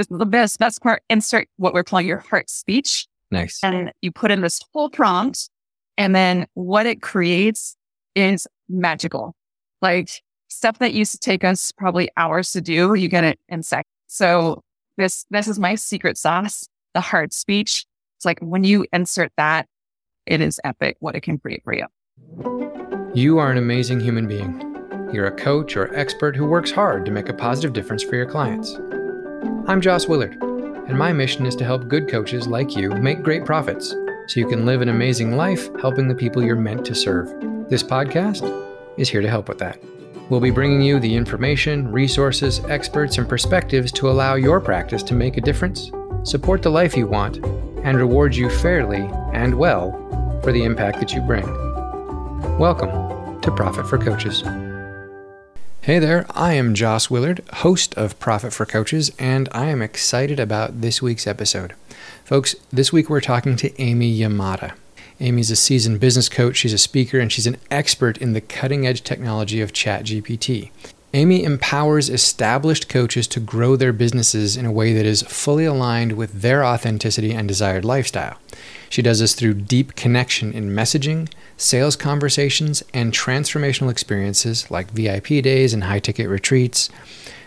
is the best, best part. Insert what we're calling your heart speech. Nice. And you put in this whole prompt and then what it creates is magical. Like stuff that used to take us probably hours to do, you get it in seconds. So this, this is my secret sauce, the heart speech. It's like when you insert that, it is epic what it can create for you. You are an amazing human being. You're a coach or expert who works hard to make a positive difference for your clients. I'm Joss Willard, and my mission is to help good coaches like you make great profits so you can live an amazing life helping the people you're meant to serve. This podcast is here to help with that. We'll be bringing you the information, resources, experts, and perspectives to allow your practice to make a difference, support the life you want, and reward you fairly and well for the impact that you bring. Welcome to Profit for Coaches. Hey there, I am Joss Willard, host of Profit for Coaches, and I am excited about this week's episode. Folks, this week we're talking to Amy Yamada. Amy's a seasoned business coach, she's a speaker, and she's an expert in the cutting edge technology of ChatGPT. Amy empowers established coaches to grow their businesses in a way that is fully aligned with their authenticity and desired lifestyle. She does this through deep connection in messaging, sales conversations, and transformational experiences like VIP days and high ticket retreats.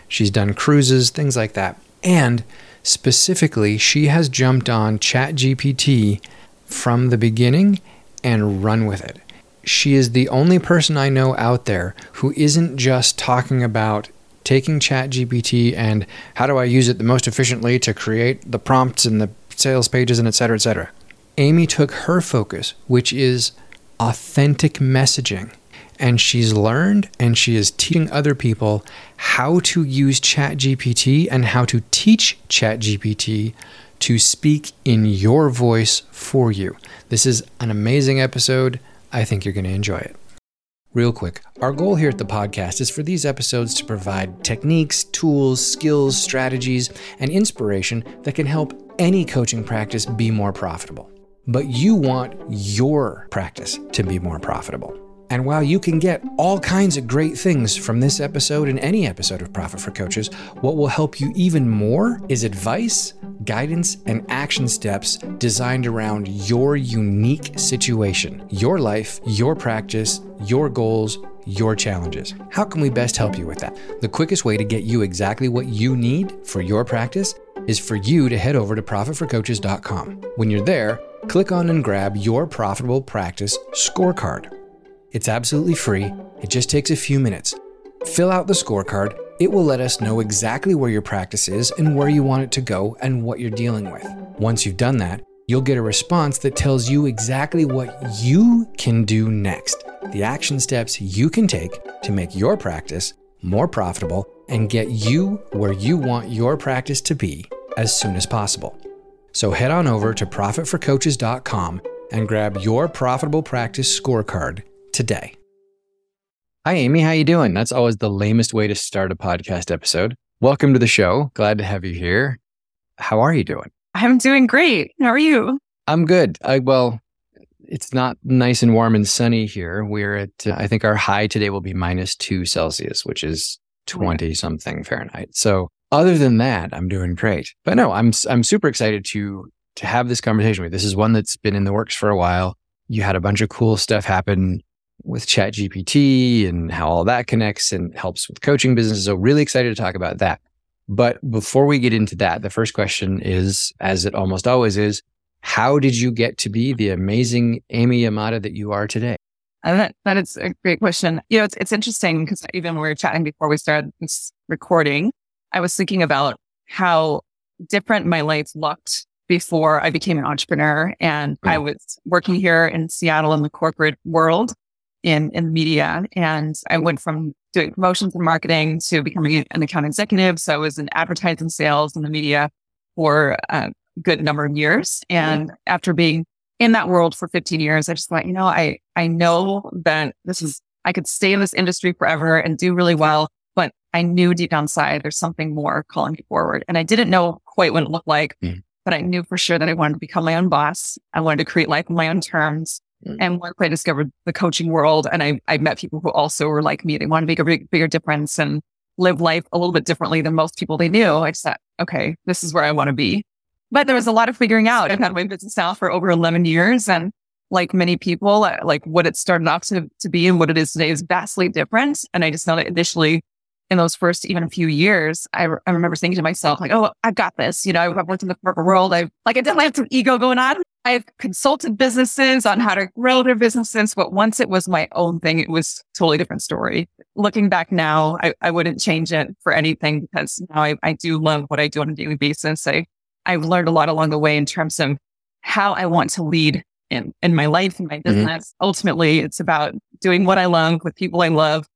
She's done cruises, things like that. And specifically, she has jumped on ChatGPT from the beginning and run with it. She is the only person I know out there who isn't just talking about taking ChatGPT and how do I use it the most efficiently to create the prompts and the sales pages and et cetera, et cetera. Amy took her focus, which is authentic messaging, and she's learned and she is teaching other people how to use ChatGPT and how to teach ChatGPT to speak in your voice for you. This is an amazing episode. I think you're going to enjoy it. Real quick, our goal here at the podcast is for these episodes to provide techniques, tools, skills, strategies, and inspiration that can help any coaching practice be more profitable but you want your practice to be more profitable. And while you can get all kinds of great things from this episode and any episode of Profit for Coaches, what will help you even more is advice, guidance, and action steps designed around your unique situation, your life, your practice, your goals, your challenges. How can we best help you with that? The quickest way to get you exactly what you need for your practice is for you to head over to profitforcoaches.com. When you're there, click on and grab your profitable practice scorecard. It's absolutely free, it just takes a few minutes. Fill out the scorecard, it will let us know exactly where your practice is and where you want it to go and what you're dealing with. Once you've done that, you'll get a response that tells you exactly what you can do next, the action steps you can take to make your practice more profitable and get you where you want your practice to be as soon as possible. So head on over to profitforcoaches.com and grab your profitable practice scorecard today. Hi Amy, how you doing? That's always the lamest way to start a podcast episode. Welcome to the show. Glad to have you here. How are you doing? I'm doing great. How are you? I'm good. I, well, it's not nice and warm and sunny here. We're at, uh, I think our high today will be minus two Celsius, which is 20 something Fahrenheit. So other than that, I'm doing great. But no, I'm I'm super excited to to have this conversation with. You. This is one that's been in the works for a while. You had a bunch of cool stuff happen with ChatGPT and how all that connects and helps with coaching businesses. So really excited to talk about that. But before we get into that, the first question is, as it almost always is, how did you get to be the amazing Amy Yamada that you are today? And that, that is a great question. You know, it's, it's interesting because even when we were chatting before we started recording, I was thinking about how different my life looked before I became an entrepreneur. And I was working here in Seattle in the corporate world in, in media. And I went from doing promotions and marketing to becoming an account executive. So I was in advertising sales and the media for a good number of years. And after being in that world for 15 years, I just thought, you know, I, I know that this is, I could stay in this industry forever and do really well. I knew deep down inside there's something more calling me forward. And I didn't know quite what it looked like, mm. but I knew for sure that I wanted to become my own boss. I wanted to create life on my own terms. Mm. And once I discovered the coaching world and I, I met people who also were like me, they wanted to make a big, bigger difference and live life a little bit differently than most people they knew. I just thought, okay, this is where I want to be. But there was a lot of figuring out. I've had my business now for over 11 years and like many people, uh, like what it started off to, to be and what it is today is vastly different. And I just know that initially in those first even a few years, I, re- I remember thinking to myself, like, oh, I've got this. You know, I've worked in the corporate world. I've like, I definitely have some ego going on. I've consulted businesses on how to grow their businesses, but once it was my own thing, it was totally different story. Looking back now, I, I wouldn't change it for anything because now I, I do love what I do on a daily basis. I, I've learned a lot along the way in terms of how I want to lead in, in my life and my mm-hmm. business. Mm-hmm. Ultimately, it's about doing what I love with people I love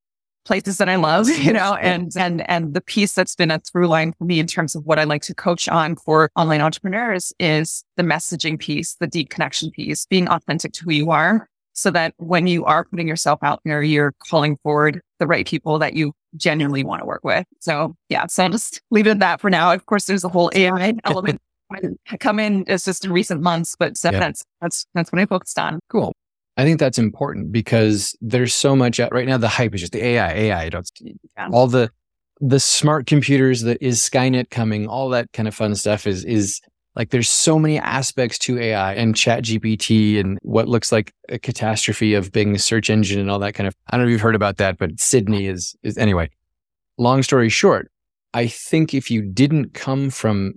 places that I love, you know, and, and, and the piece that's been a through line for me in terms of what I like to coach on for online entrepreneurs is the messaging piece, the deep connection piece, being authentic to who you are so that when you are putting yourself out there, you're calling forward the right people that you genuinely want to work with. So yeah, so I'll just leave it at that for now. Of course, there's a whole AI element come in it's just in recent months, but so yeah. that's, that's, that's what I focused on. Cool. I think that's important because there's so much out right now. The hype is just the AI, AI. Yeah. all the the smart computers that is Skynet coming, all that kind of fun stuff is is like there's so many aspects to AI and Chat GPT and what looks like a catastrophe of Bing search engine and all that kind of. I don't know if you've heard about that, but Sydney is is anyway. Long story short, I think if you didn't come from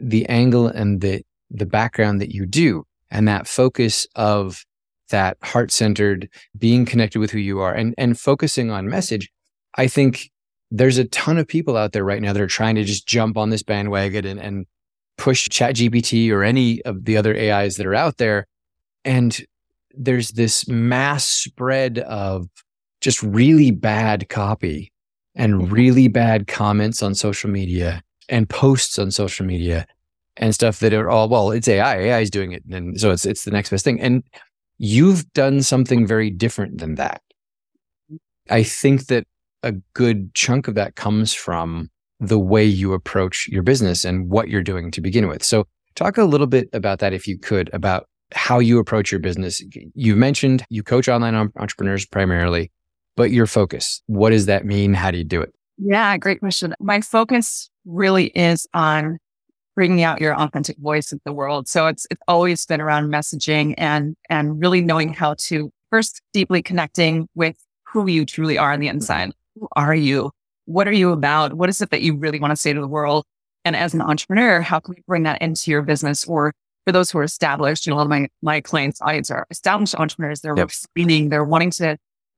the angle and the the background that you do and that focus of that heart centered, being connected with who you are and, and focusing on message, I think there's a ton of people out there right now that are trying to just jump on this bandwagon and, and push ChatGPT or any of the other AIs that are out there. And there's this mass spread of just really bad copy and mm-hmm. really bad comments on social media and posts on social media and stuff that are all well it's ai ai is doing it and so it's it's the next best thing and You've done something very different than that. I think that a good chunk of that comes from the way you approach your business and what you're doing to begin with. So, talk a little bit about that, if you could, about how you approach your business. You mentioned you coach online entrepreneurs primarily, but your focus, what does that mean? How do you do it? Yeah, great question. My focus really is on bringing out your authentic voice in the world. So it's it's always been around messaging and and really knowing how to first deeply connecting with who you truly are on the inside. Who are you? What are you about? What is it that you really want to say to the world? And as an entrepreneur, how can we bring that into your business? Or for those who are established, you know, a lot of my, my clients audience are established entrepreneurs. They're yep. they're wanting to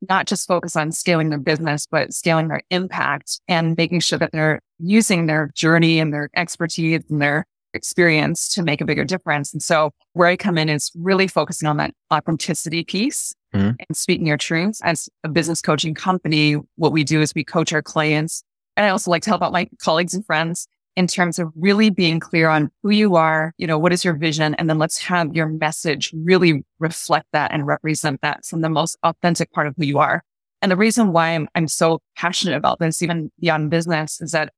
not just focus on scaling their business, but scaling their impact and making sure that they're using their journey and their expertise and their experience to make a bigger difference. And so where I come in is really focusing on that authenticity piece mm-hmm. and speaking your truths. As a business coaching company, what we do is we coach our clients. And I also like to help out my colleagues and friends in terms of really being clear on who you are, you know, what is your vision? And then let's have your message really reflect that and represent that from the most authentic part of who you are. And the reason why I'm, I'm so passionate about this, even beyond business, is that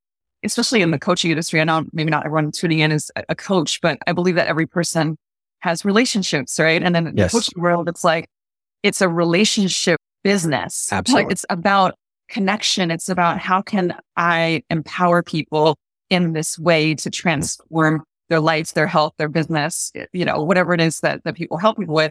especially in the coaching industry, I know maybe not everyone tuning in is a coach, but I believe that every person has relationships, right? And then in yes. the coaching world, it's like, it's a relationship business. Absolutely. Like it's about connection. It's about how can I empower people in this way to transform their lives, their health, their business, you know, whatever it is that, that people help me with.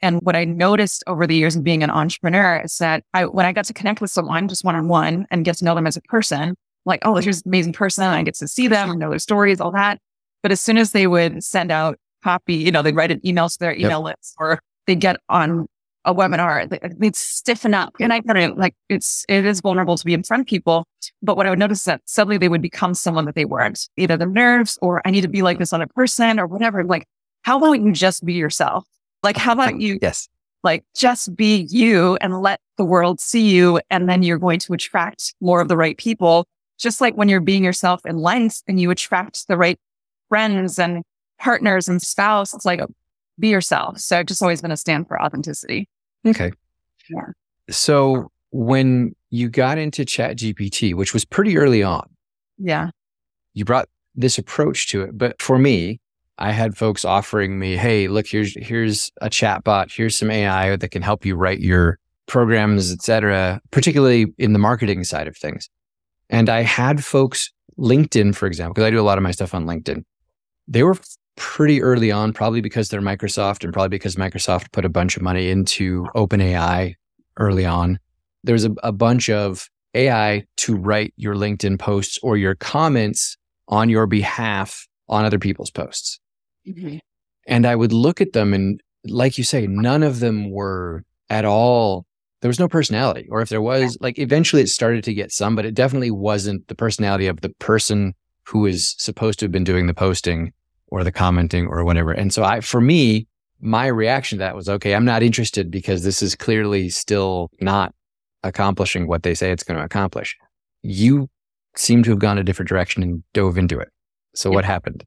And what I noticed over the years of being an entrepreneur is that I, when I got to connect with someone just one on one and get to know them as a person, like, oh, here's an amazing person. I get to see them, and know their stories, all that. But as soon as they would send out copy, you know, they'd write an email to their email yep. list or they get on a webinar, uh, they'd stiffen up. And I kind of like, it's, it is vulnerable to be in front of people. But what I would notice is that suddenly they would become someone that they weren't, either the nerves or I need to be like this other person or whatever. Like, how about you just be yourself? Like, how about you? Yes. Like, just be you and let the world see you. And then you're going to attract more of the right people. Just like when you're being yourself in life and you attract the right friends and partners and spouse, it's like, be yourself. So I've just always been a stand for authenticity. Okay. Yeah. So when you got into Chat GPT, which was pretty early on. Yeah. You brought this approach to it. But for me, I had folks offering me, hey, look, here's here's a chat bot, here's some AI that can help you write your programs, etc., particularly in the marketing side of things. And I had folks LinkedIn, for example, because I do a lot of my stuff on LinkedIn, they were pretty early on, probably because they're Microsoft and probably because Microsoft put a bunch of money into OpenAI early on. There's a, a bunch of AI to write your LinkedIn posts or your comments on your behalf on other people's posts. Mm-hmm. And I would look at them and, like you say, none of them were at all. There was no personality. Or if there was, like eventually it started to get some, but it definitely wasn't the personality of the person who is supposed to have been doing the posting or the commenting or whatever. And so I, for me, my reaction to that was, okay, I'm not interested because this is clearly still not accomplishing what they say it's going to accomplish. You seem to have gone a different direction and dove into it. So yeah. what happened?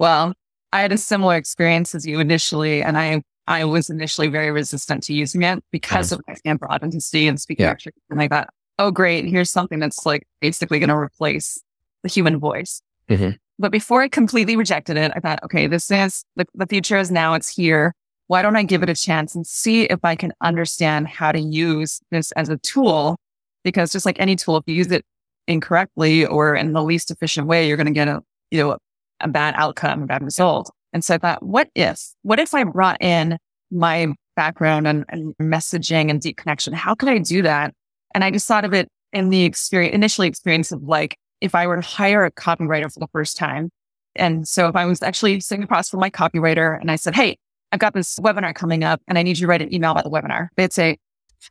Well, I had a similar experience as you initially, and I I was initially very resistant to using it because of my amber authenticity and speaking yeah. And I thought, oh great, here's something that's like basically going to replace the human voice. Mm-hmm. But before I completely rejected it, I thought, okay, this is the, the future is now, it's here. Why don't I give it a chance and see if I can understand how to use this as a tool? Because just like any tool, if you use it incorrectly or in the least efficient way, you're going to get a, you know, a bad outcome, a bad result. And so I thought, what if, what if I brought in my background and, and messaging and deep connection? How could I do that? And I just thought of it in the experience, initially experience of like, if I were to hire a copywriter for the first time. And so if I was actually sitting across from my copywriter and I said, Hey, I've got this webinar coming up and I need you to write an email about the webinar. They'd say,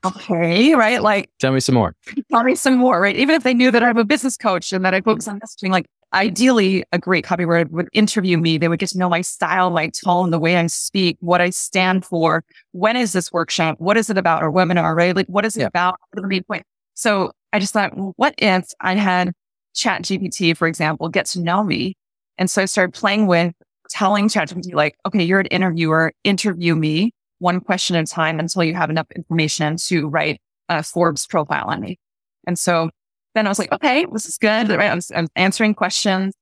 okay, right? Like, tell me some more. Tell me some more, right? Even if they knew that I'm a business coach and that I focus on messaging, like ideally a great copywriter would interview me. They would get to know my style, my tone, the way I speak, what I stand for. When is this workshop? What is it about? Or webinar, right? Like, what is it yeah. about? What are the main point? So I just thought, what if I had Chat GPT, for example, get to know me. And so I started playing with telling ChatGPT, like, okay, you're an interviewer, interview me one question at a time until you have enough information to write a Forbes profile on me. And so then I was like, okay, this is good. Right? I'm, I'm answering questions.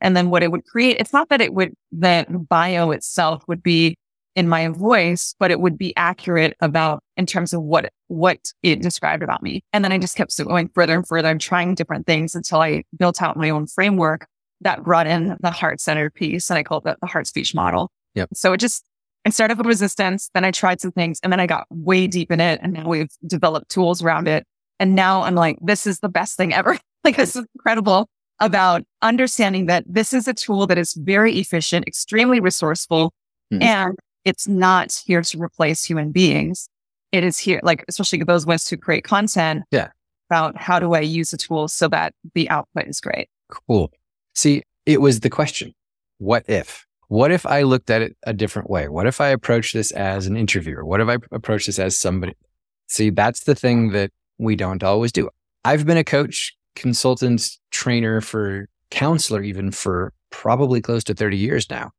And then what it would create, it's not that it would, that bio itself would be in my voice, but it would be accurate about in terms of what, what it described about me. And then I just kept going further and further and trying different things until I built out my own framework that brought in the heart centered piece. And I called it the heart speech model. Yep. So it just, I started with resistance, then I tried some things and then I got way deep in it. And now we've developed tools around it. And now I'm like, this is the best thing ever. like this is incredible about understanding that this is a tool that is very efficient, extremely resourceful, mm-hmm. and it's not here to replace human beings. It is here, like, especially those ones who create content. Yeah. About how do I use the tool so that the output is great. Cool. See, it was the question what if? What if I looked at it a different way? What if I approached this as an interviewer? What if I approached this as somebody? See, that's the thing that we don't always do. I've been a coach, consultant, trainer for counselor, even for probably close to 30 years now.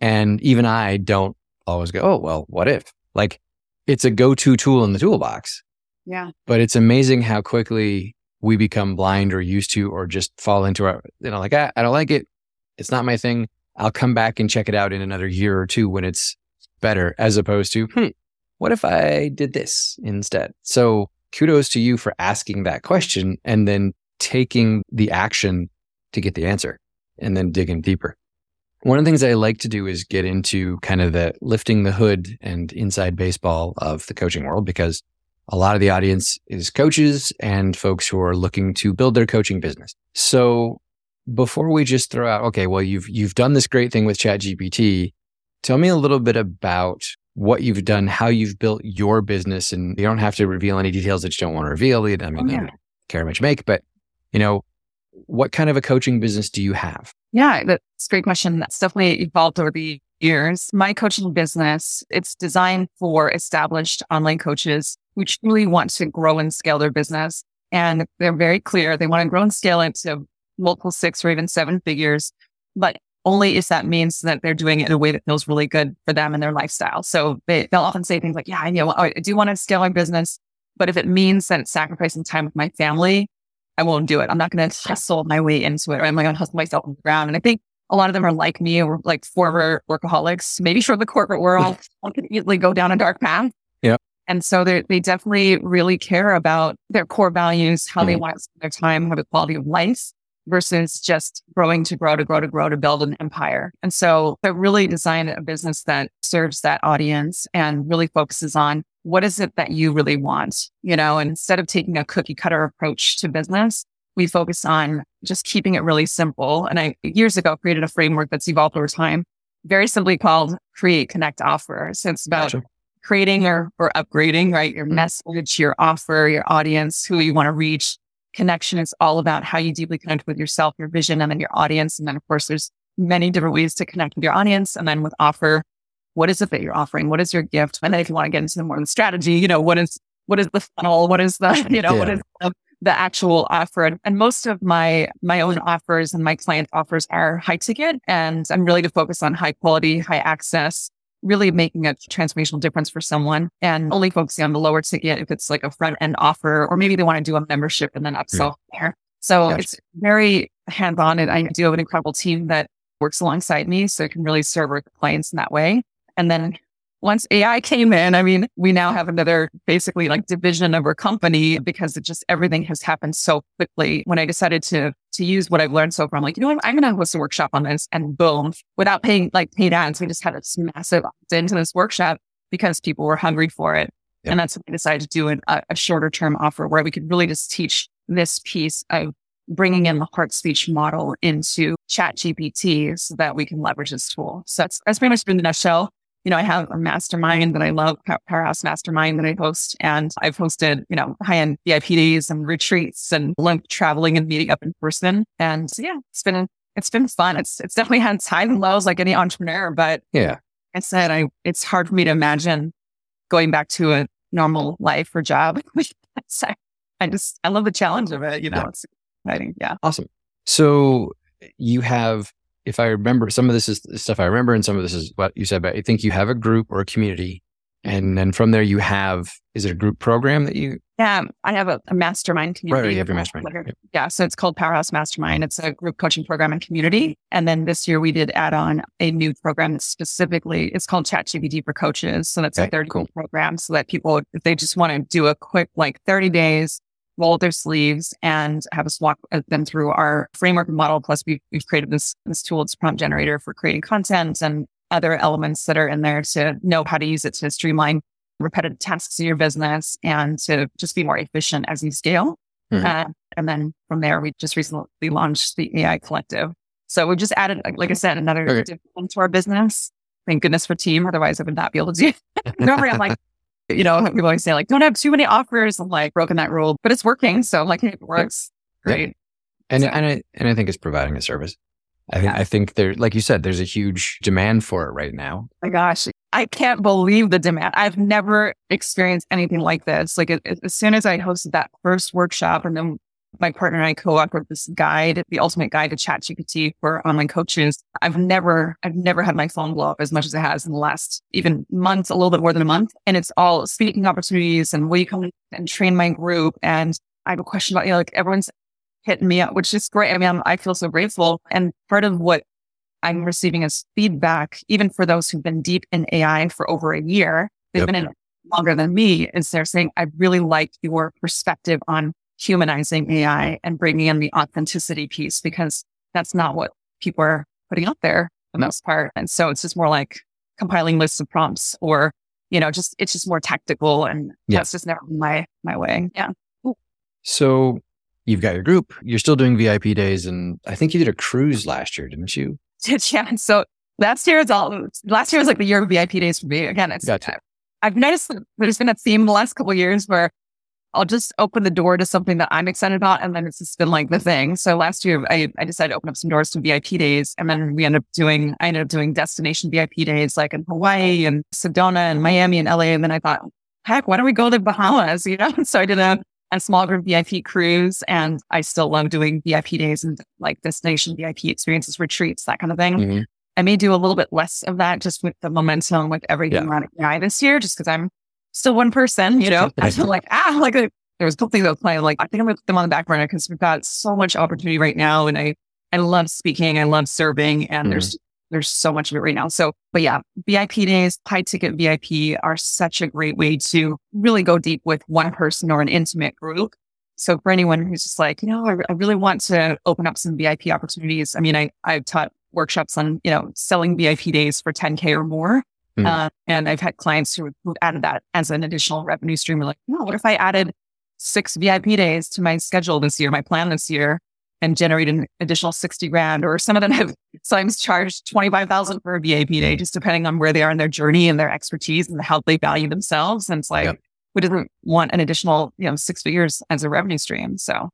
And even I don't always go, oh, well, what if? Like it's a go to tool in the toolbox. Yeah. But it's amazing how quickly we become blind or used to, or just fall into our, you know, like, ah, I don't like it. It's not my thing. I'll come back and check it out in another year or two when it's better, as opposed to, hmm, what if I did this instead? So kudos to you for asking that question and then taking the action to get the answer and then digging deeper. One of the things I like to do is get into kind of the lifting the hood and inside baseball of the coaching world because a lot of the audience is coaches and folks who are looking to build their coaching business. So before we just throw out, okay, well, you've, you've done this great thing with ChatGPT. Tell me a little bit about what you've done, how you've built your business. And you don't have to reveal any details that you don't want to reveal. I mean, oh, yeah. I don't care much make, but you know, what kind of a coaching business do you have? Yeah, that's a great question. That's definitely evolved over the years. My coaching business, it's designed for established online coaches who truly want to grow and scale their business. And they're very clear. They want to grow and scale it to multiple six or even seven figures, but only if that means that they're doing it in a way that feels really good for them and their lifestyle. So they, they'll often say things like, yeah, I know I do want to scale my business, but if it means that sacrificing time with my family I won't do it. I'm not going to hustle my way into it or I'm going to hustle myself on the ground. And I think a lot of them are like me or like former workaholics, maybe from the corporate world, can easily go down a dark path. Yeah. And so they they definitely really care about their core values, how mm-hmm. they want to spend their time, have a quality of life. Versus just growing to grow to grow to grow to build an empire. And so I really designed a business that serves that audience and really focuses on what is it that you really want, you know, and instead of taking a cookie cutter approach to business, we focus on just keeping it really simple. And I years ago created a framework that's evolved over time, very simply called create, connect, offer. So it's about gotcha. creating or, or upgrading, right? Your mm-hmm. message, your offer, your audience, who you want to reach, connection is all about how you deeply connect with yourself, your vision, and then your audience. And then, of course, there's many different ways to connect with your audience. And then with offer, what is it that you're offering? What is your gift? And then if you want to get into the more the strategy, you know, what is, what is the funnel? What is the, you know, yeah. what is the, the actual offer? And, and most of my, my own offers and my client offers are high ticket. And I'm really to focus on high quality, high access, really making a transformational difference for someone and only focusing on the lower ticket if it's like a front end offer, or maybe they want to do a membership and then upsell yeah. there. So gotcha. it's very hands on. And I do have an incredible team that works alongside me. So it can really serve our clients in that way. And then once AI came in, I mean, we now have another basically like division of our company because it just everything has happened so quickly. When I decided to to use what I've learned so far, I'm like, you know what, I'm gonna host a workshop on this and boom, without paying like paid ads, we just had this massive opt into this workshop because people were hungry for it. Yep. And that's when we decided to do a, a shorter term offer where we could really just teach this piece of bringing in the heart speech model into chat GPT so that we can leverage this tool. So that's, that's pretty much been the nutshell you know, I have a mastermind that I love, Powerhouse Mastermind that I host, and I've hosted, you know, high end VIP days and retreats and love traveling and meeting up in person. And yeah, it's been, it's been fun. It's, it's definitely had its highs and lows like any entrepreneur, but yeah, I said, I, it's hard for me to imagine going back to a normal life or job. I just, I love the challenge of it. You know, yeah. it's exciting. Yeah. Awesome. So you have if I remember, some of this is stuff I remember, and some of this is what you said. But I think you have a group or a community, and then from there you have is it a group program that you? Yeah, I have a, a mastermind community. Right, you have your mastermind. Yep. Yeah, so it's called Powerhouse Mastermind. It's a group coaching program and community. And then this year we did add on a new program specifically it's called ChatGPT for Coaches. So that's okay, a 30 cool. program, so that people if they just want to do a quick like 30 days roll their sleeves and have us walk uh, them through our framework model. Plus, we've, we've created this, this tool, it's prompt generator for creating content and other elements that are in there to know how to use it to streamline repetitive tasks in your business and to just be more efficient as you scale. Mm-hmm. Uh, and then from there, we just recently launched the AI Collective. So we just added, like I said, another okay. dimension to our business. Thank goodness for team. Otherwise, I would not be able to do it. Normally, I'm like, you know, people always say like, don't have too many offers. I'm like broken that rule, but it's working. So I'm like, it works. Great. Yeah. And, so, and I, and I think it's providing a service. I think, yeah. I think there, like you said, there's a huge demand for it right now. Oh my gosh, I can't believe the demand. I've never experienced anything like this. Like it, it, as soon as I hosted that first workshop and then my partner and I co-authored this guide, the ultimate guide to chat GPT for online coaches. I've never, I've never had my phone blow up as much as it has in the last even months, a little bit more than a month. And it's all speaking opportunities and will you come and train my group? And I have a question about, you know, like everyone's hitting me up, which is great. I mean, I'm, i feel so grateful. And part of what I'm receiving as feedback, even for those who've been deep in AI for over a year, they've yep. been in longer than me, is they're saying, I really like your perspective on humanizing AI and bringing in the authenticity piece because that's not what people are putting out there for the most part. And so it's just more like compiling lists of prompts or, you know, just, it's just more tactical and yeah. that's just never my, my way. Yeah. So you've got your group, you're still doing VIP days. And I think you did a cruise last year, didn't you? yeah. So last year is all, last year was like the year of VIP days for me. Again, it's, gotcha. I've noticed that there's been a theme the last couple years where I'll just open the door to something that I'm excited about. And then it's just been like the thing. So last year I, I decided to open up some doors to VIP days. And then we ended up doing, I ended up doing destination VIP days like in Hawaii and Sedona and Miami and LA. And then I thought, heck, why don't we go to Bahamas? You know? so I did a, a small group VIP cruise and I still love doing VIP days and like destination VIP experiences, retreats, that kind of thing. Mm-hmm. I may do a little bit less of that just with the momentum with everything yeah. around AI this year, just because I'm still one person, you know, I feel like, ah, like there was a couple things I was playing. Like, I think I'm going to put them on the back burner because we've got so much opportunity right now. And I, I love speaking. I love serving and mm-hmm. there's, there's so much of it right now. So, but yeah, VIP days, high ticket VIP are such a great way to really go deep with one person or an intimate group So for anyone who's just like, you know, I, I really want to open up some VIP opportunities. I mean, I, I've taught workshops on, you know, selling VIP days for 10K or more. Mm. Uh, and I've had clients who, added that as an additional revenue stream. We're like, no, what if I added six VIP days to my schedule this year, my plan this year, and generate an additional 60 grand? Or some of them have sometimes charged 25,000 for a VIP day, just depending on where they are in their journey and their expertise and how they value themselves. And it's like, yep. who doesn't want an additional, you know, six figures as a revenue stream? So,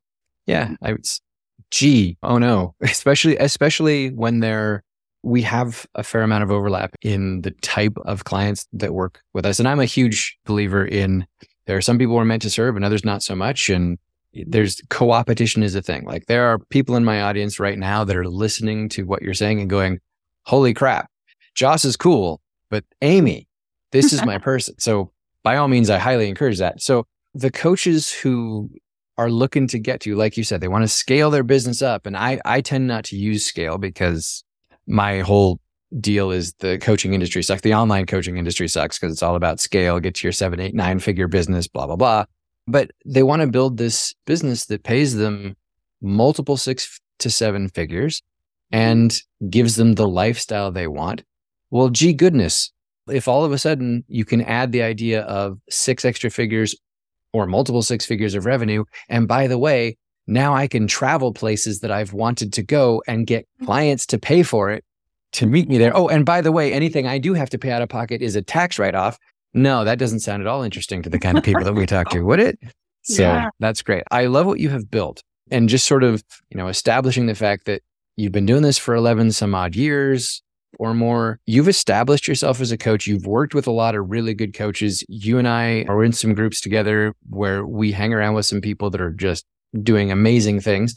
yeah, I was, gee, oh no, especially, especially when they're, we have a fair amount of overlap in the type of clients that work with us. And I'm a huge believer in there are some people we're meant to serve and others not so much. And there's co-opetition is a thing. Like there are people in my audience right now that are listening to what you're saying and going, holy crap, Joss is cool, but Amy, this is my person. So by all means, I highly encourage that. So the coaches who are looking to get to, like you said, they want to scale their business up. And I, I tend not to use scale because my whole deal is the coaching industry sucks. The online coaching industry sucks because it's all about scale, get to your seven, eight, nine figure business, blah, blah, blah. But they want to build this business that pays them multiple six to seven figures and gives them the lifestyle they want. Well, gee goodness, if all of a sudden you can add the idea of six extra figures or multiple six figures of revenue, and by the way, now I can travel places that I've wanted to go and get mm-hmm. clients to pay for it to meet me there. Oh, and by the way, anything I do have to pay out of pocket is a tax write off. No, that doesn't sound at all interesting to the kind of people that we talk to, would it? So yeah. that's great. I love what you have built and just sort of, you know, establishing the fact that you've been doing this for 11 some odd years or more. You've established yourself as a coach. You've worked with a lot of really good coaches. You and I are in some groups together where we hang around with some people that are just doing amazing things.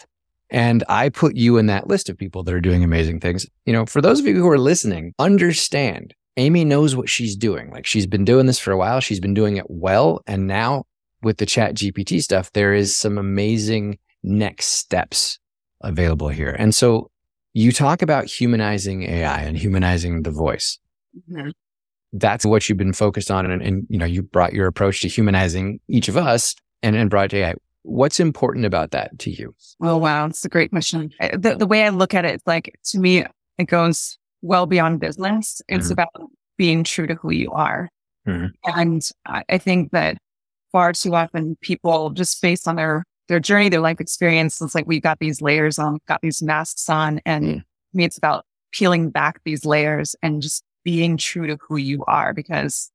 And I put you in that list of people that are doing amazing things. You know, for those of you who are listening, understand Amy knows what she's doing. Like she's been doing this for a while. She's been doing it well. And now with the chat GPT stuff, there is some amazing next steps available here. And so you talk about humanizing AI and humanizing the voice. Mm-hmm. That's what you've been focused on. And, and, you know, you brought your approach to humanizing each of us and, and brought to AI. What's important about that to you? Oh, wow. It's a great question. The, the way I look at it, like to me, it goes well beyond business. It's mm-hmm. about being true to who you are. Mm-hmm. And I think that far too often people just based on their, their journey, their life experience, it's like we've got these layers on, got these masks on. And mm. me, it's about peeling back these layers and just being true to who you are because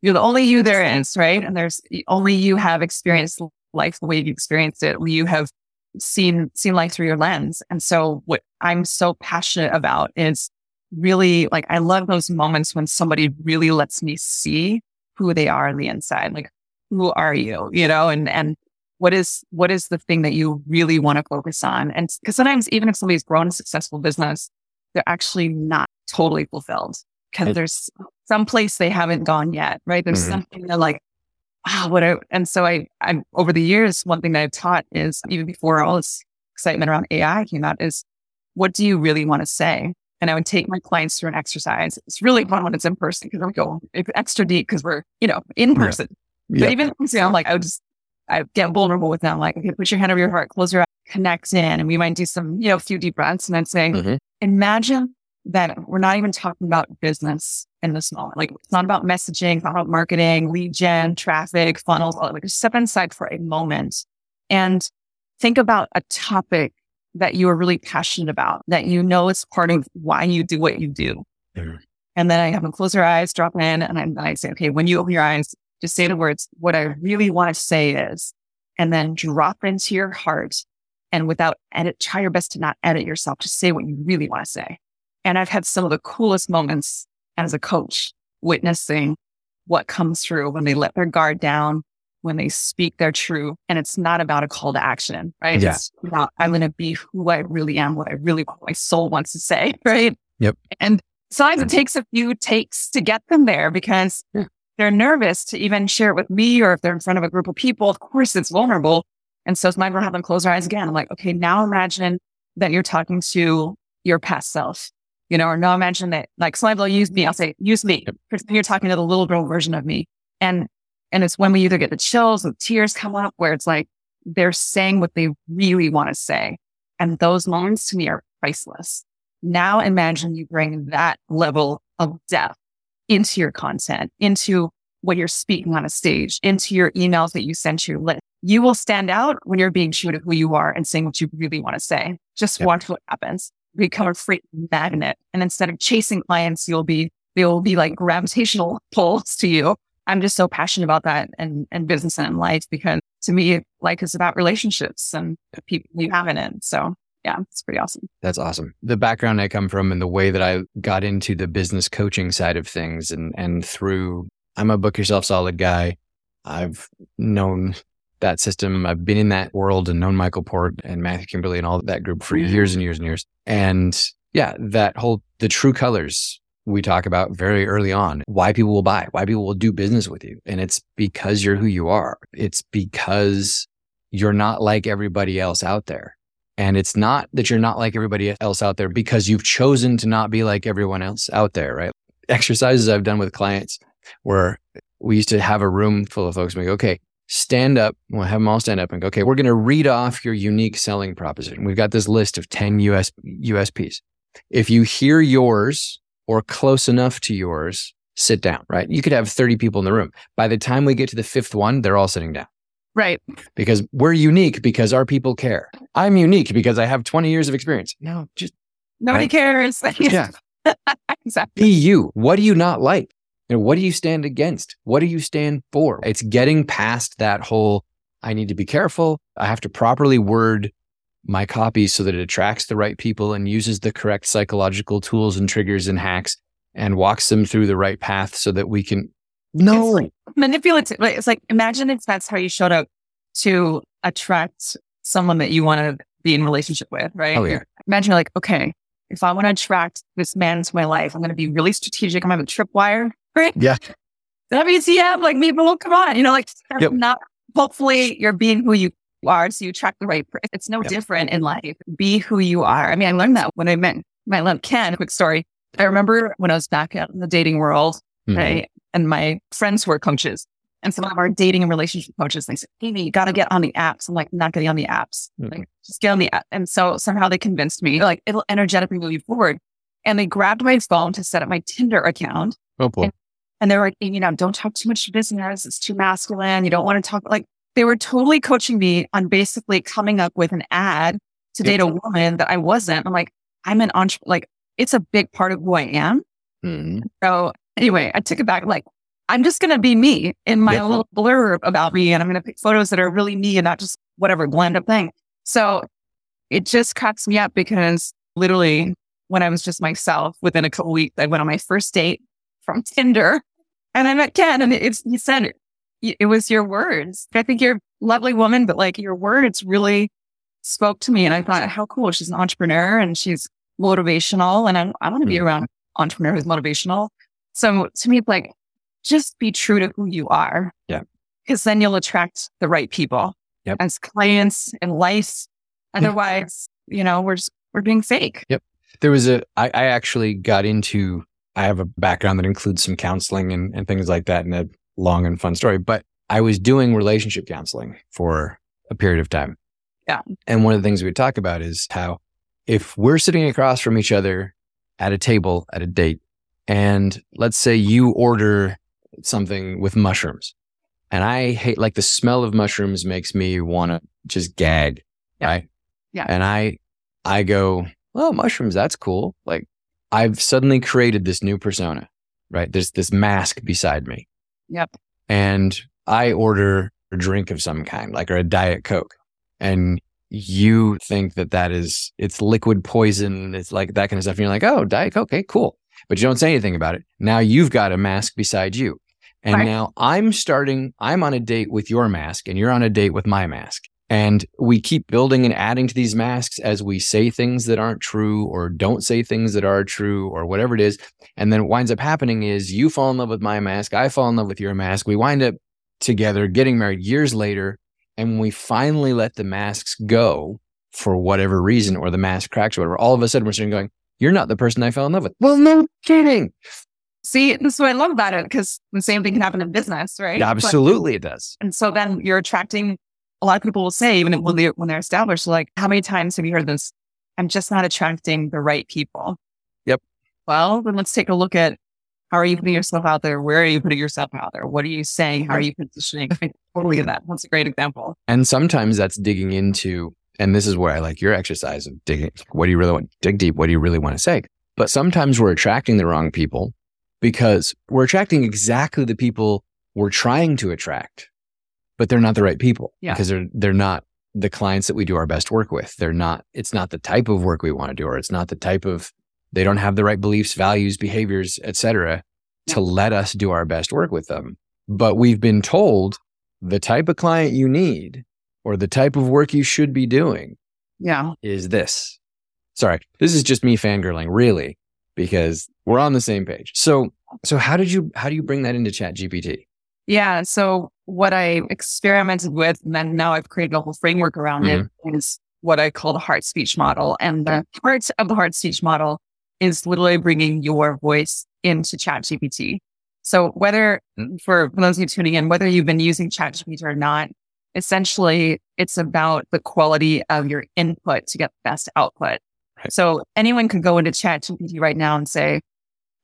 you're the only you there is, right? And there's only you have experienced life the way you experienced it. You have seen, seen life through your lens. And so what I'm so passionate about is really like, I love those moments when somebody really lets me see who they are on the inside. Like, who are you? You know, and, and what is, what is the thing that you really want to focus on? And because sometimes even if somebody's grown a successful business, they're actually not totally fulfilled because there's some place they haven't gone yet, right? There's mm-hmm. something that like, wow, what I, and so I, I'm over the years, one thing that I've taught is even before all this excitement around AI came out is what do you really want to say? And I would take my clients through an exercise. It's really fun when it's in person because we go extra deep because we're, you know, in person. Yeah. But even, you know, like I would just, I get vulnerable with them. Like, okay, put your hand over your heart, close your eyes, connect in, and we might do some, you know, a few deep breaths. And I'd say, mm-hmm. imagine that we're not even talking about business in this moment. Like it's not about messaging, it's not about marketing, lead gen, traffic, funnels, all that. Like just step inside for a moment and think about a topic that you are really passionate about, that you know is part of why you do what you do. Mm-hmm. And then I have them close their eyes, drop in, and I, I say, okay, when you open your eyes, just say the words, what I really want to say is, and then drop into your heart. And without edit, try your best to not edit yourself. Just say what you really want to say. And I've had some of the coolest moments as a coach witnessing what comes through when they let their guard down, when they speak their truth. And it's not about a call to action, right? Yeah. It's about, I'm going to be who I really am, what I really, want, my soul wants to say, right? Yep. And sometimes it takes a few takes to get them there because yeah. they're nervous to even share it with me or if they're in front of a group of people. Of course, it's vulnerable. And so it's my turn to have them close their eyes again. I'm like, okay, now imagine that you're talking to your past self you know, or no, imagine that like somebody will use me. I'll say, use me. You're talking to the little girl version of me. And, and it's when we either get the chills, the tears come up where it's like, they're saying what they really want to say. And those moments to me are priceless. Now imagine you bring that level of depth into your content, into what you're speaking on a stage, into your emails that you send to your list. You will stand out when you're being true to who you are and saying what you really want to say. Just yep. watch what happens. Become a freak magnet. And instead of chasing clients, you'll be, they will be like gravitational pulls to you. I'm just so passionate about that and, and business and life because to me, life is about relationships and people you have in it. So yeah, it's pretty awesome. That's awesome. The background I come from and the way that I got into the business coaching side of things and, and through, I'm a book yourself solid guy. I've known that system. I've been in that world and known Michael Port and Matthew Kimberley and all that group for mm-hmm. years and years and years. And yeah, that whole, the true colors we talk about very early on, why people will buy, why people will do business with you. And it's because you're who you are. It's because you're not like everybody else out there. And it's not that you're not like everybody else out there because you've chosen to not be like everyone else out there, right? Exercises I've done with clients where we used to have a room full of folks and we go, okay, stand up. We'll have them all stand up and go, okay, we're going to read off your unique selling proposition. We've got this list of 10 US, USPs. If you hear yours or close enough to yours, sit down, right? You could have 30 people in the room. By the time we get to the fifth one, they're all sitting down. Right. Because we're unique because our people care. I'm unique because I have 20 years of experience. No, just nobody right? cares. yeah. exactly. Be you. What do you not like? You know, what do you stand against? What do you stand for? It's getting past that whole I need to be careful. I have to properly word my copy so that it attracts the right people and uses the correct psychological tools and triggers and hacks and walks them through the right path so that we can no it's like manipulative. It's like imagine if that's how you showed up to attract someone that you want to be in relationship with, right? Oh, yeah. Imagine you're like, okay, if I want to attract this man into my life, I'm going to be really strategic. I'm going to have a tripwire, right? Yeah. WTF, like people, come on, you know, like yep. not. Hopefully, you're being who you are, so you attract the right. person. It's no yep. different in life. Be who you are. I mean, I learned that when I met my love Ken. Quick story. I remember when I was back out in the dating world, mm-hmm. right? And my friends who are coaches, and some of our dating and relationship coaches, they said, Amy, you got to get on the apps. I'm like, not getting on the apps. Mm-hmm. Like, just get on the app. And so somehow they convinced me, like, it'll energetically move you forward. And they grabbed my phone to set up my Tinder account. Oh, boy. And, and they were like, you know, don't talk too much business. It's too masculine. You don't want to talk like they were totally coaching me on basically coming up with an ad to date a woman that I wasn't. I'm like, I'm an entrepreneur. Like, it's a big part of who I am. Mm-hmm. So anyway, I took it back. Like, I'm just going to be me in my yeah. little blurb about me. And I'm going to pick photos that are really me and not just whatever blend up thing. So it just cracks me up because literally when I was just myself within a couple weeks, I went on my first date from Tinder and I met Ken and it's, he said, it was your words. I think you're a lovely woman, but like your words really spoke to me. And I thought, how cool. She's an entrepreneur and she's motivational. And I, I want to be mm. around entrepreneur who's motivational. So to me, it's like, just be true to who you are. Yeah. Because then you'll attract the right people yep. as clients and life. Otherwise, you know, we're just, we're being fake. Yep. There was a, I, I actually got into, I have a background that includes some counseling and, and things like that. And a long and fun story, but I was doing relationship counseling for a period of time. Yeah. And one of the things we talk about is how if we're sitting across from each other at a table at a date, and let's say you order something with mushrooms, and I hate like the smell of mushrooms makes me want to just gag, yeah. right? Yeah. And I, I go, oh, mushrooms, that's cool. Like I've suddenly created this new persona, right? There's this mask beside me. Yep. And I order a drink of some kind, like or a diet coke, and you think that that is it's liquid poison, it's like that kind of stuff. And you're like, oh, diet coke, okay, cool. But you don't say anything about it. Now you've got a mask beside you. And right. now I'm starting, I'm on a date with your mask and you're on a date with my mask. And we keep building and adding to these masks as we say things that aren't true or don't say things that are true or whatever it is. And then what winds up happening is you fall in love with my mask. I fall in love with your mask. We wind up together getting married years later. And when we finally let the masks go for whatever reason or the mask cracks or whatever, all of a sudden we're sitting going, you're not the person I fell in love with. Well, no kidding. See, this is what I love about it because the same thing can happen in business, right? Absolutely, but, it does. And so then you're attracting a lot of people will say, even when, they're, when they're established, like, how many times have you heard this? I'm just not attracting the right people. Yep. Well, then let's take a look at how are you putting yourself out there? Where are you putting yourself out there? What are you saying? How are you positioning? I totally in that. That's a great example. And sometimes that's digging into, and this is where I like your exercise of digging. What do you really want? Dig deep. What do you really want to say? But sometimes we're attracting the wrong people because we're attracting exactly the people we're trying to attract, but they're not the right people Yeah. because they're, they're not the clients that we do our best work with. They're not, it's not the type of work we want to do, or it's not the type of, they don't have the right beliefs, values, behaviors, etc., to let us do our best work with them. But we've been told the type of client you need or the type of work you should be doing Yeah. is this. Sorry, this is just me fangirling, really, because we're on the same page. So, so how did you how do you bring that into Chat GPT? Yeah. So what I experimented with, and then now I've created a whole framework around it, mm-hmm. is what I call the heart speech model. And the part of the heart speech model is literally bringing your voice into ChatGPT. So whether mm. for those of you tuning in, whether you've been using ChatGPT or not, essentially it's about the quality of your input to get the best output. Right. So anyone can go into ChatGPT right now and say,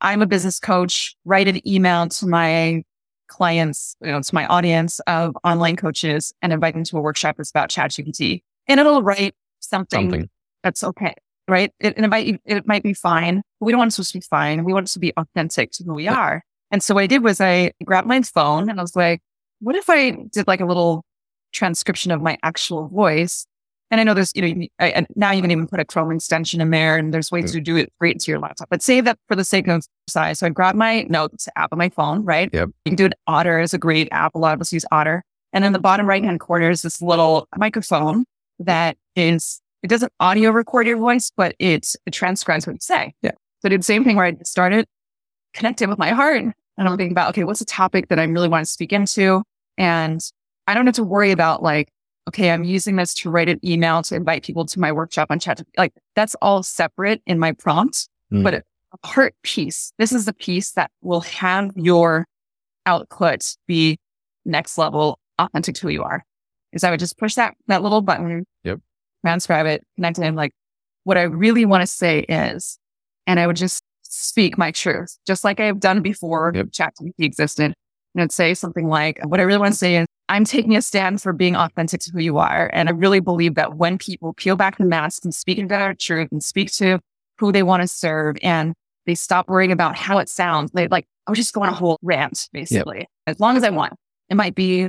I'm a business coach, write an email to my clients, you know, to my audience of online coaches and invite them to a workshop that's about ChatGPT. And it'll write something, Something. that's okay. Right. It, it might, it might be fine. But we don't want it to be fine. We want it to be authentic to who we are. And so what I did was I grabbed my phone and I was like, what if I did like a little transcription of my actual voice? And I know there's, you know, you- I, and now you can even put a Chrome extension in there and there's ways to do it right into your laptop, but save that for the sake of size. So I grabbed my notes app on my phone, right? Yep. You can do it. Otter is a great app. A lot of us use Otter. And in the bottom right hand corner is this little microphone that is, it doesn't audio record your voice, but it, it transcribes what you say. Yeah. So I did the same thing where I started connecting with my heart and I'm thinking about, okay, what's a topic that I really want to speak into? And I don't have to worry about like, okay, I'm using this to write an email to invite people to my workshop on chat. Like that's all separate in my prompt, Mm. but a heart piece. This is the piece that will have your output be next level authentic to who you are. Is I would just push that, that little button. Yep. Transcribe it, connect it. And like, what I really want to say is, and I would just speak my truth, just like I've done before Yep. ChatGPT existed. And I'd say something like, what I really want to say is, I'm taking a stand for being authentic to who you are. And I really believe that when people peel back the mask and speak into their truth and speak to who they want to serve and they stop worrying about how it sounds, they like, I would just go on a whole rant, basically, as long as I want. It might be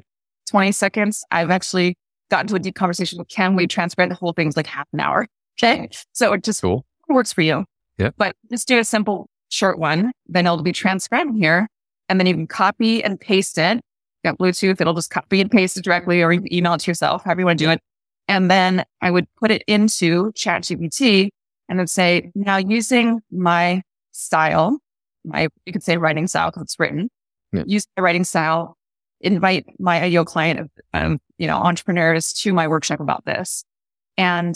20 seconds. I've actually gotten to a deep conversation with Ken. We transcribed the whole thing's like half an hour. Okay. So it just Cool. works for you. Yeah. But just do a simple short one. Then it'll be transcribed here. And then you can copy and paste it. Got Bluetooth. It'll just copy and paste it directly or email it to yourself, however you want to do it. And then I would put it into ChatGPT and then say, now using my style, my, you could say writing style because it's written. Yeah. Use my writing style, invite my ideal client of, um, you know, entrepreneurs to my workshop about this. And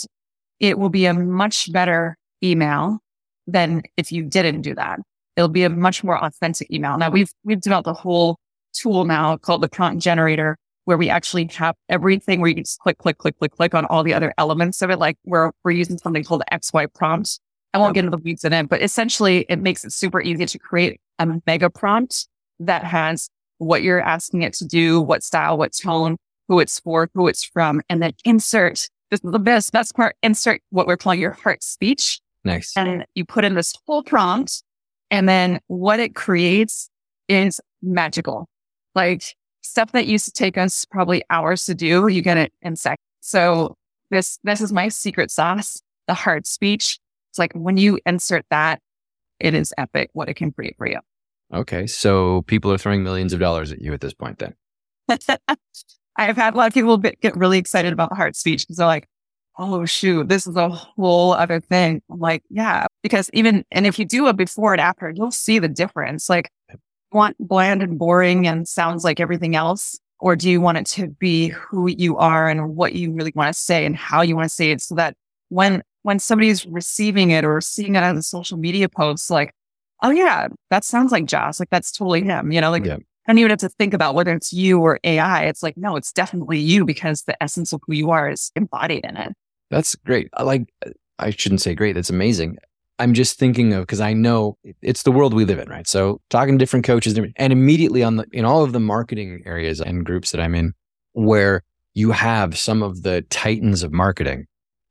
it will be a much better email than if you didn't do that. It'll be a much more authentic email. Now we've, we've developed a whole tool now called the prompt generator where we actually have everything where you can just click, click, click, click, click on all the other elements of it. Like we're, we're using something called the XY prompt. I won't get into the weeds in it, but essentially it makes it super easy to create a mega prompt that has what you're asking it to do, what style, what tone, who it's for, who it's from, and then insert. This is the best, best part. Insert what we're calling your heart speech Nice. and you put in this whole prompt and then what it creates is magical. Like stuff that used to take us probably hours to do, you get it in seconds. So this, this is my secret sauce, the heart speech. It's like when you insert that, it is epic what it can create for you. Okay. So people are throwing millions of dollars at you at this point then. I've had a lot of people get really excited about the heart speech because they're like, oh, shoot, this is a whole other thing. I'm like, yeah, because even, and if you do a before and after, you'll see the difference. Like, want bland and boring and sounds like everything else? Or do you want it to be who you are and what you really want to say and how you want to say it so that when, when somebody's receiving it or seeing it on the social media posts, like, oh yeah, that sounds like Josh. Like that's totally him. You know, like Yeah. don't even have to think about whether it's you or AI. It's like, no, it's definitely you because the essence of who you are is embodied in it. That's great. I like, I shouldn't say great. That's amazing. I'm just thinking of because I know it's the world we live in, right? So talking to different coaches and immediately on the in all of the marketing areas and groups that I'm in, where you have some of the titans of marketing,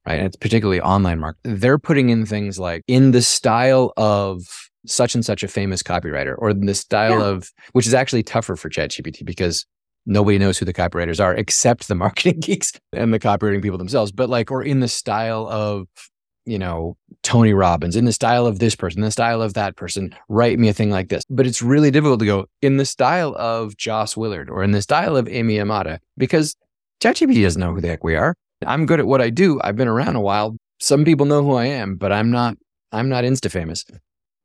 right? And it's particularly online marketing. They're putting in things like in the style of such and such a famous copywriter, or in the style yeah. of which is actually tougher for ChatGPT because nobody knows who the copywriters are except the marketing geeks and the copywriting people themselves. But like, or in the style of you know, Tony Robbins, in the style of this person, in the style of that person, write me a thing like this. But it's really difficult to go in the style of Joss Willard or in the style of Amy Yamada because ChatGPT doesn't know who the heck we are. I'm good at what I do. I've been around a while. Some people know who I am, but I'm not I'm not insta famous.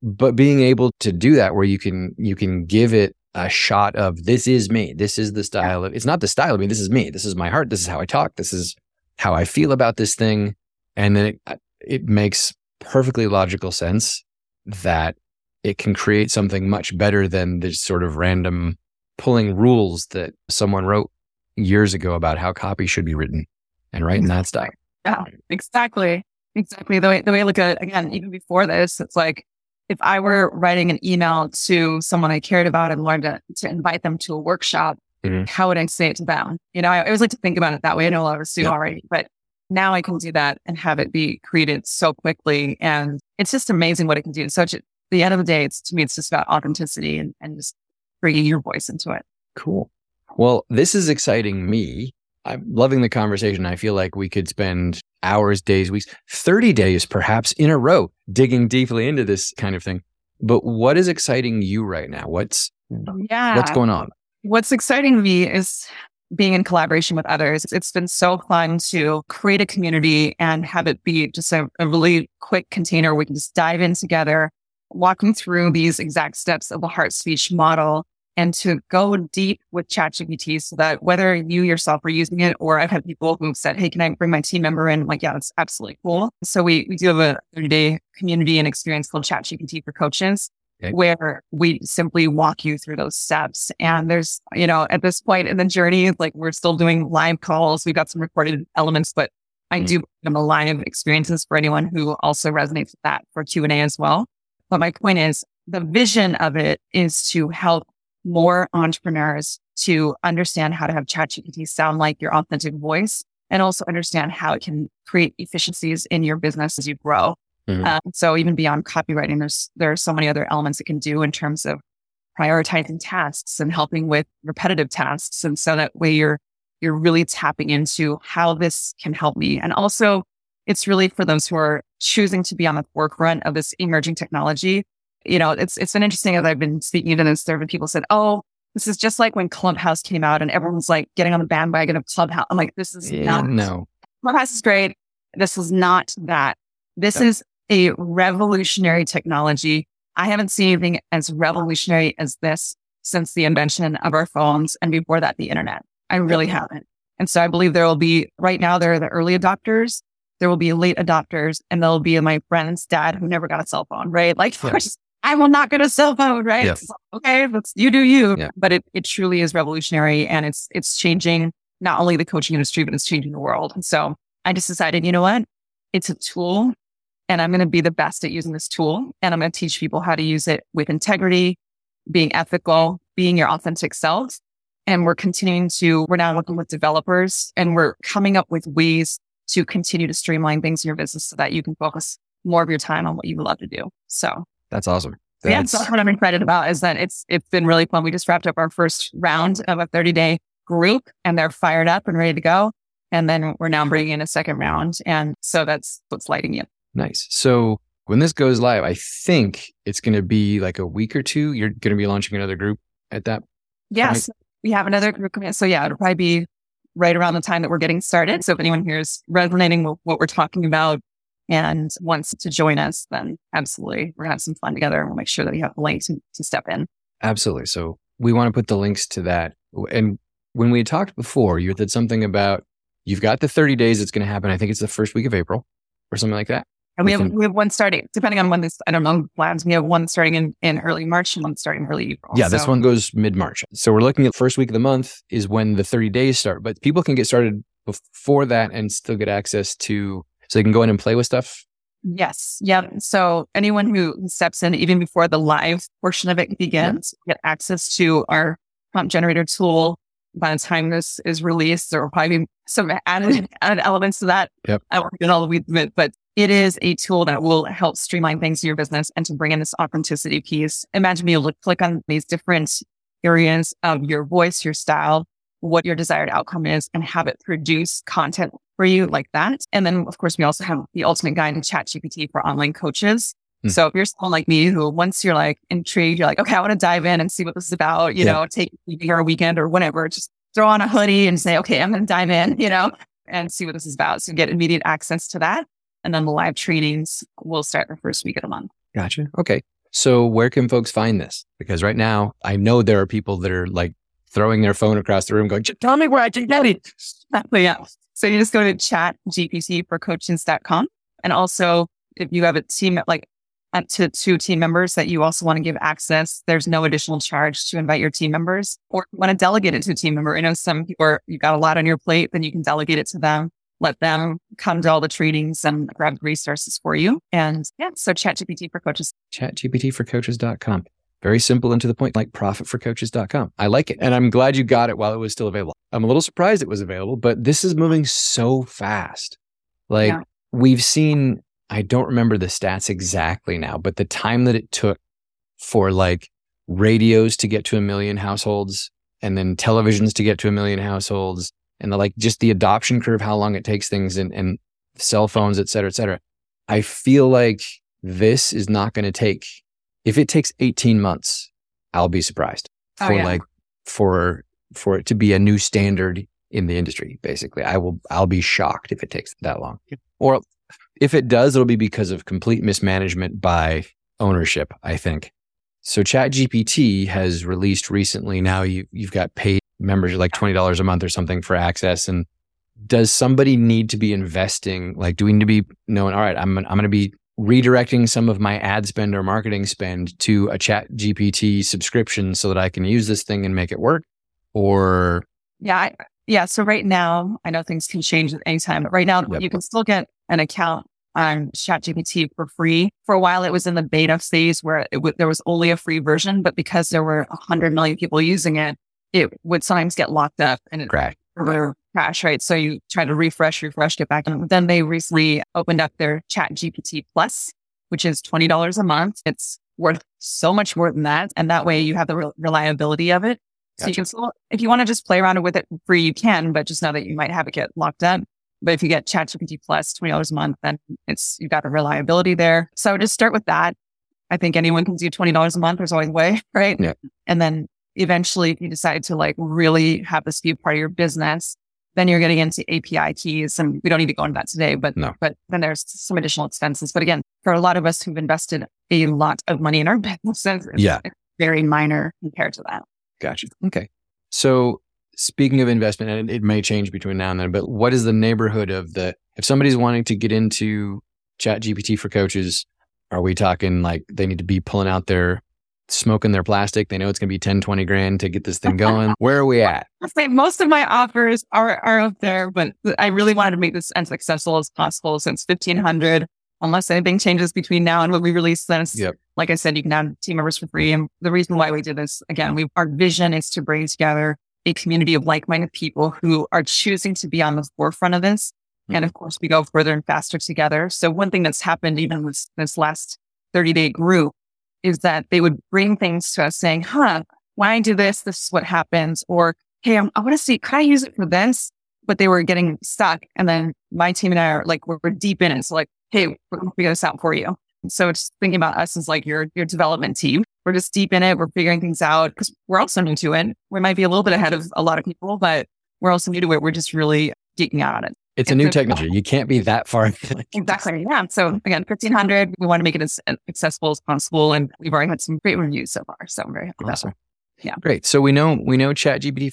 But being able to do that where you can you can give it a shot of this is me. This is the style of it's not the style of me. This is me. This is my heart. This is how I talk. This is how I feel about this thing. And then it, it makes perfectly logical sense that it can create something much better than this sort of random pulling rules that someone wrote years ago about how copy should be written and write in that style. Yeah, exactly. Exactly. The way, the way I look at it, again, even before this, it's like if I were writing an email to someone I cared about and wanted to, to invite them to a workshop, mm-hmm. how would I say it to them? You know, I, I, always like to think about it that way. I know a lot of us do yeah. already, but now I can do that and have it be created so quickly. And it's just amazing what it can do. So at the end of the day, it's to me, it's just about authenticity and, and just bringing your voice into it. Cool. Well, this is exciting me. I'm loving the conversation. I feel like we could spend hours, days, weeks, 30 days perhaps in a row digging deeply into this kind of thing. But what is exciting you right now? What's oh, yeah. what's going on? What's exciting me is being in collaboration with others. It's been so fun to create a community and have it be just a, a really quick container. We can just dive in together, walking through these exact steps of the heart speech model and to go deep with ChatGPT so that whether you yourself are using it or I've had people who've said, Hey, can I bring my team member in? I'm like, yeah, that's absolutely cool. So we, we do have a 30 day community and experience called ChatGPT for coaches okay. where we simply walk you through those steps. And there's, you know, at this point in the journey, like we're still doing live calls. We've got some recorded elements, but I mm-hmm. do them a live experiences for anyone who also resonates with that for Q and A as well. But my point is the vision of it is to help more entrepreneurs to understand how to have ChatGPT sound like your authentic voice and also understand how it can create efficiencies in your business as you grow. Mm-hmm. Um, so even beyond copywriting, there's there are so many other elements it can do in terms of prioritizing tasks and helping with repetitive tasks. And so that way you're you're really tapping into how this can help me. And also it's really for those who are choosing to be on the forefront of this emerging technology. You know, it's it's been interesting as I've been speaking to this survey, people said, Oh, this is just like when Clubhouse came out and everyone's like getting on the bandwagon of Clubhouse. I'm like, this is yeah, not no. Clubhouse is great. This is not that. This is a revolutionary technology. I haven't seen anything as revolutionary as this since the invention of our phones and before that, the internet. I really haven't. And so I believe there will be right now, there are the early adopters. There will be late adopters and there'll be my friend's dad who never got a cell phone, right? Like. I will not get a cell phone, right? Yes. Okay. Let's, you do you. Yeah. But it, it truly is revolutionary and it's, it's changing not only the coaching industry, but it's changing the world. And so I just decided, you know what? It's a tool and I'm going to be the best at using this tool. And I'm going to teach people how to use it with integrity, being ethical, being your authentic self. And we're continuing to, we're now working with developers and we're coming up with ways to continue to streamline things in your business so that you can focus more of your time on what you love to do. So that's awesome. That's... Yeah, so what I'm excited about is that it's it's been really fun. We just wrapped up our first round of a 30 day group and they're fired up and ready to go. And then we're now bringing in a second round. And so that's what's lighting you. Nice. So when this goes live, I think it's going to be like a week or two. You're going to be launching another group at that. Yes, point? we have another group coming. So yeah, it'll probably be right around the time that we're getting started. So if anyone here is resonating with what we're talking about and wants to join us, then absolutely, we're gonna have some fun together. and We'll make sure that you have the link to, to step in. Absolutely. So we want to put the links to that. And when we talked before, you said something about you've got the 30 days it's going to happen. I think it's the first week of April or something like that. And we have, we have one starting, depending on when this, I don't know, plans. We have one starting in, in early March and one starting early April. Yeah, this one goes mid March. So we're looking at first week of the month is when the 30 days start, but people can get started before that and still get access to, so they can go in and play with stuff. Yes. Yeah. So anyone who steps in, even before the live portion of it begins, get access to our prompt generator tool. By the time this is released, there will probably be some added, added elements to that. Yep. I won't get all the weeds but it is a tool that will help streamline things in your business and to bring in this authenticity piece. Imagine being able to click on these different areas of your voice, your style, what your desired outcome is, and have it produce content for you like that. And then, of course, we also have the ultimate guide to ChatGPT for online coaches. Hmm. So if you're someone like me who once you're like intrigued, you're like, okay, I want to dive in and see what this is about, you Yeah. know, take a evening or a weekend or whatever, just throw on a hoodie and say, okay, I'm going to dive in, you know, and see what this is about. So get immediate access to that. And then the live trainings will start the first week of the month. Gotcha. Okay. So where can folks find this? Because right now I know there are people that are like throwing their phone across the room going, "J- tell me where I can get it. Exactly. Yeah. So you just go to chatgptforcoaches.com. And also, if you have a team, like up to two team members that you also want to give access, there's no additional charge to invite your team members or you want to delegate it to a team member. I know some people are, you've got a lot on your plate, then you can delegate it to them. Let them come to all the trainings and grab the resources for you. And yeah, so ChatGPT for coaches. ChatGPT for ChatGPTforcoaches.com. Very simple and to the point, like profitforcoaches.com. I like it. And I'm glad you got it while it was still available. I'm a little surprised it was available, but this is moving so fast. Like Yeah. we've seen, I don't remember the stats exactly now, but the time that it took for like radios to get to a million households and then televisions to get to a million households and the like just the adoption curve, how long it takes things and, and cell phones, et cetera, et cetera. I feel like this is not going to take, if it takes 18 months, I'll be surprised Oh, for yeah. like, for, for it to be a new standard in the industry. Basically, I will, I'll be shocked if it takes that long. Or if it does, it'll be because of complete mismanagement by ownership, I think. So ChatGPT has released recently. Now you, you've got paid members like $20 a month or something for access. And does somebody need to be investing? Like, do we need to be knowing, all right, I'm, I'm going to be redirecting some of my ad spend or marketing spend to a chat GPT subscription so that I can use this thing and make it work? Or Yeah. I, yeah. So right now, I know things can change at any time, but right now Yep. you can still get an account on ChatGPT for free. For a while, it was in the beta phase where it w- there was only a free version, but because there were 100 million people using it, it would sometimes get locked up and it crash? crash, right? So you try to refresh, refresh, get back. And then they recently opened up their Chat GPT Plus, which is $20 a month. It's worth so much more than that. And that way you have the re- reliability of it. So you can still, if you want to just play around with it free, you can, but just know that you might have it get locked up. But if you get ChatGPT Plus, $20 a month, then it's, you've got the reliability there. So just start with that. I think anyone can do $20 a month. There's always a way, right? Yeah. And then eventually, if you decide to like really have this be a part of your business, then you're getting into API keys. And we don't need to go into that today, but, No. but then there's some additional expenses. But again, for a lot of us who've invested a lot of money in our businesses, it's, Yeah. it's very minor compared to that. Gotcha. Okay. So speaking of investment, and it may change between now and then, but what is the neighborhood of the, if somebody's wanting to get into chat GPT for coaches, are we talking like they need to be pulling out their smoking their plastic? They know it's going to be 10, 20 grand to get this thing going. Where are we at? I'll say most of my offers are, are up there, but I really wanted to make this as accessible as possible since 1500, unless anything changes between now and when we release this. Yep. Like I said, you can add team members for free. And the reason why we did this, again, we, our vision is to bring together a community of like-minded people who are choosing to be on the forefront of this. Hmm. And of course, we go further and faster together. So one thing that's happened even with this last 30 day group is that they would bring things to us saying, huh, when I do this, this is what happens. Or, Hey, I'm, I want to see, can I use it for this? But they were getting stuck. And then my team and I are like, we're, we're deep in it. So like, Hey, we're going to figure this out for you. So it's thinking about us as like your, your development team. We're just deep in it. We're figuring things out because we're also new to it. We might be a little bit ahead of a lot of people, but we're also new to it. We're just really geeking out on it. It's a new a- technology. You can't be that far. Exactly. Yeah. So again, 1500, we want to make it as uh, accessible as possible. And we've already had some great reviews so far. So I'm very happy about Awesome. Yeah. Great. So we know, we know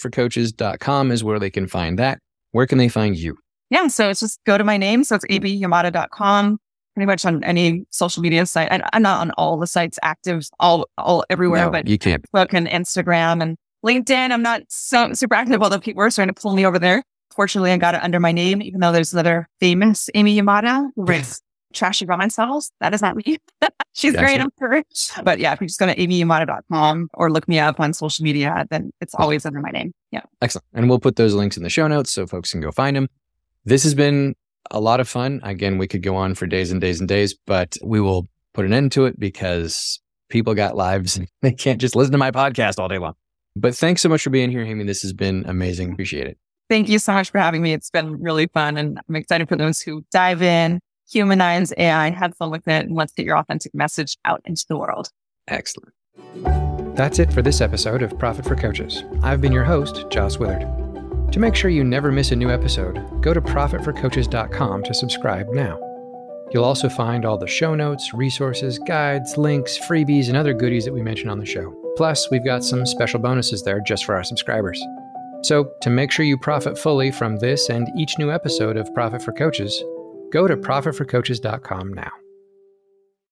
chatgptforcoaches.com is where they can find that. Where can they find you? Yeah. So it's just go to my name. So it's amyyamada.com. pretty much on any social media site. And I'm not on all the sites active, all, all everywhere, No, but you can't. Facebook and Instagram and LinkedIn. I'm not so super active, although people are starting to pull me over there. Fortunately, I got it under my name, even though there's another famous Amy Yamada who writes trashy romance novels. That is not me. She's great. I'm sure. But yeah, if you just go to amyyamada.com or look me up on social media, then it's always under my name. Yeah. Excellent. And we'll put those links in the show notes so folks can go find them. This has been a lot of fun. Again, we could go on for days and days and days, but we will put an end to it because people got lives and they can't just listen to my podcast all day long. But thanks so much for being here, Amy. This has been amazing. Appreciate it. Thank you so much for having me. It's been really fun and I'm excited for those who dive in, humanize AI, have fun with it, and let's get your authentic message out into the world. Excellent. That's it for this episode of Profit for Coaches. I've been your host, Joss Willard. To make sure you never miss a new episode, go to profitforcoaches.com to subscribe now. You'll also find all the show notes, resources, guides, links, freebies, and other goodies that we mention on the show. Plus, we've got some special bonuses there just for our subscribers. So, to make sure you profit fully from this and each new episode of Profit for Coaches, go to profitforcoaches.com now.